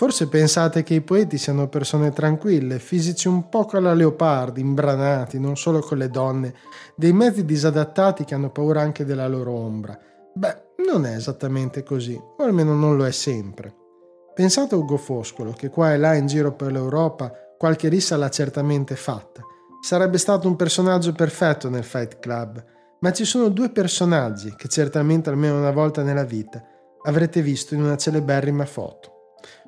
Forse pensate che i poeti siano persone tranquille, fisici un po' alla leopardi, imbranati, non solo con le donne, dei mezzi disadattati che hanno paura anche della loro ombra. Beh, non è esattamente così, o almeno non lo è sempre. Pensate a Ugo Foscolo, che qua e là in giro per l'Europa qualche rissa l'ha certamente fatta. Sarebbe stato un personaggio perfetto nel Fight Club, ma ci sono due personaggi che certamente almeno una volta nella vita avrete visto in una celeberrima foto.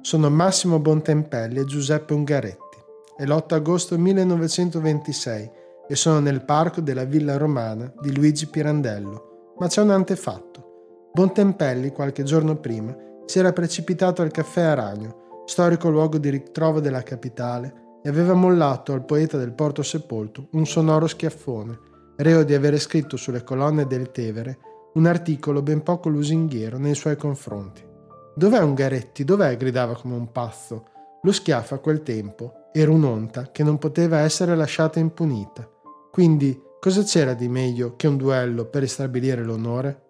Sono Massimo Bontempelli e Giuseppe Ungaretti. È l'8 agosto 1926 e sono nel parco della Villa Romana di Luigi Pirandello, ma c'è un antefatto. Bontempelli, qualche giorno prima, si era precipitato al caffè Aragno, storico luogo di ritrovo della capitale, e aveva mollato al poeta del Porto Sepolto un sonoro schiaffone, reo di avere scritto sulle colonne del Tevere un articolo ben poco lusinghiero nei suoi confronti. Dov'è Ungaretti? Dov'è? gridava come un pazzo. Lo schiaffo a quel tempo era un'onta che non poteva essere lasciata impunita. Quindi cosa c'era di meglio che un duello per ristabilire l'onore?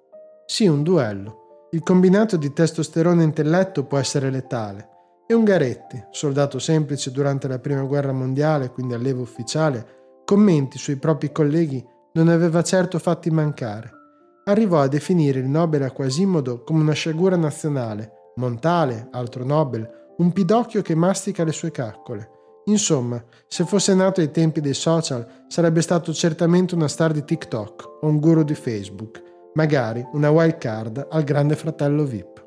Sì, un duello. Il combinato di testosterone e intelletto può essere letale. E Ungaretti, soldato semplice durante la prima guerra mondiale, quindi allievo ufficiale, commenti sui propri colleghi non aveva certo fatti mancare arrivò a definire il Nobel a Quasimodo come una sciagura nazionale, Montale, altro Nobel, un pidocchio che mastica le sue caccole. Insomma, se fosse nato ai tempi dei social, sarebbe stato certamente una star di TikTok o un guru di Facebook, magari una wild card al grande fratello VIP.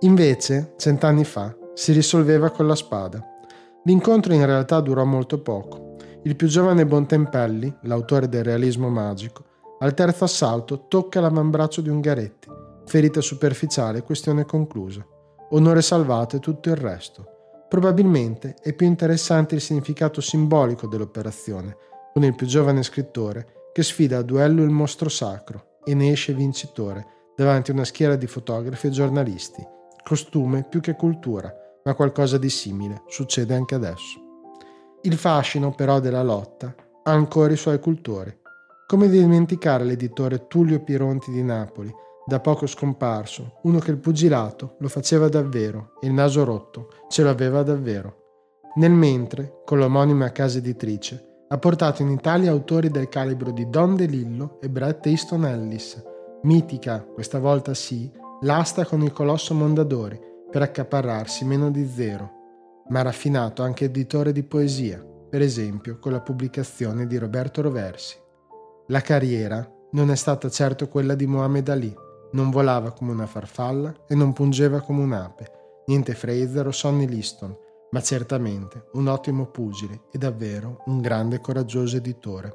Invece, cent'anni fa, si risolveva con la spada. L'incontro in realtà durò molto poco. Il più giovane Bontempelli, l'autore del realismo magico, al terzo assalto tocca l'avambraccio di Ungaretti. Ferita superficiale, questione conclusa. Onore salvato e tutto il resto. Probabilmente è più interessante il significato simbolico dell'operazione, con il più giovane scrittore che sfida a duello il mostro sacro e ne esce vincitore davanti a una schiera di fotografi e giornalisti. Costume più che cultura, ma qualcosa di simile succede anche adesso. Il fascino però della lotta ha ancora i suoi cultori come dimenticare l'editore Tullio Pironti di Napoli, da poco scomparso, uno che il pugilato lo faceva davvero e il naso rotto ce l'aveva davvero. Nel mentre, con l'omonima casa editrice, ha portato in Italia autori del calibro di Don DeLillo e Bret Easton Ellis, mitica, questa volta sì, l'asta con il colosso Mondadori per accaparrarsi meno di zero, ma raffinato anche editore di poesia, per esempio con la pubblicazione di Roberto Roversi. La carriera non è stata certo quella di Mohammed Ali, non volava come una farfalla e non pungeva come un'ape, niente Fraser o Sonny Liston, ma certamente un ottimo pugile e davvero un grande e coraggioso editore.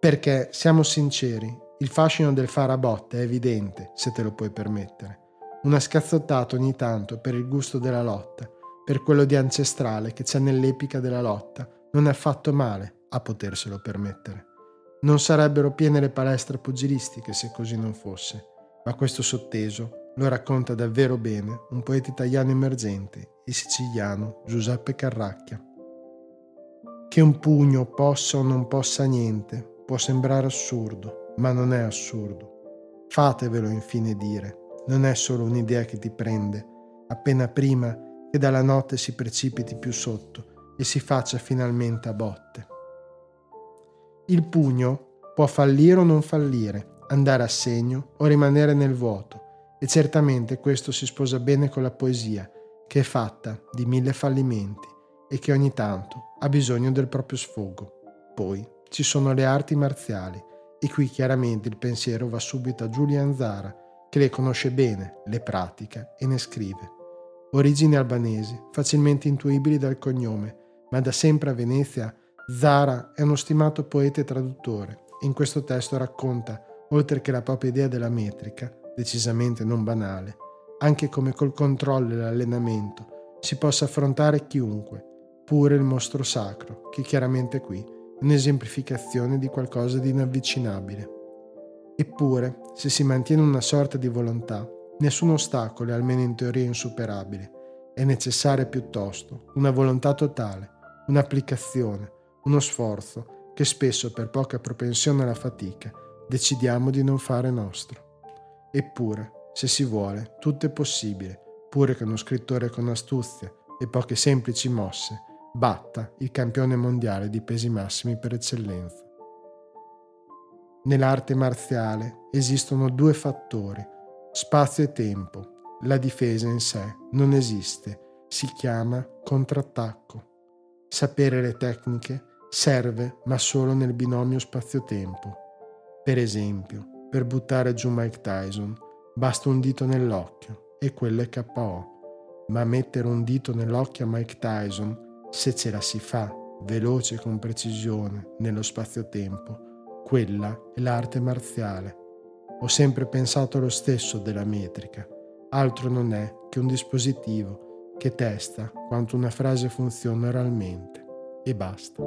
Perché, siamo sinceri, il fascino del farabotte è evidente, se te lo puoi permettere. Una scazzottata ogni tanto per il gusto della lotta, per quello di ancestrale che c'è nell'epica della lotta, non è affatto male a poterselo permettere. Non sarebbero piene le palestre pugilistiche se così non fosse, ma questo sotteso lo racconta davvero bene un poeta italiano emergente, il siciliano Giuseppe Carracchia. Che un pugno possa o non possa niente può sembrare assurdo, ma non è assurdo. Fatevelo infine dire, non è solo un'idea che ti prende, appena prima che dalla notte si precipiti più sotto e si faccia finalmente a botte. Il pugno può fallire o non fallire, andare a segno o rimanere nel vuoto, e certamente questo si sposa bene con la poesia, che è fatta di mille fallimenti e che ogni tanto ha bisogno del proprio sfogo. Poi ci sono le arti marziali, e qui chiaramente il pensiero va subito a Julian Zara, che le conosce bene, le pratica e ne scrive. Origini albanesi, facilmente intuibili dal cognome, ma da sempre a Venezia Zara è uno stimato poeta e traduttore in questo testo racconta, oltre che la propria idea della metrica, decisamente non banale, anche come col controllo e l'allenamento si possa affrontare chiunque, pure il mostro sacro, che chiaramente qui è un'esemplificazione di qualcosa di inavvicinabile. Eppure, se si mantiene una sorta di volontà, nessun ostacolo è almeno in teoria insuperabile. È necessaria piuttosto una volontà totale, un'applicazione, uno sforzo che spesso per poca propensione alla fatica decidiamo di non fare nostro. Eppure, se si vuole, tutto è possibile, pure che uno scrittore con astuzia e poche semplici mosse batta il campione mondiale di pesi massimi per eccellenza. Nell'arte marziale esistono due fattori, spazio e tempo. La difesa in sé non esiste, si chiama contrattacco. Sapere le tecniche serve ma solo nel binomio spazio-tempo. Per esempio, per buttare giù Mike Tyson basta un dito nell'occhio e quello è KO, ma mettere un dito nell'occhio a Mike Tyson se ce la si fa, veloce e con precisione, nello spazio-tempo, quella è l'arte marziale. Ho sempre pensato lo stesso della metrica, altro non è che un dispositivo che testa quanto una frase funziona oralmente e basta.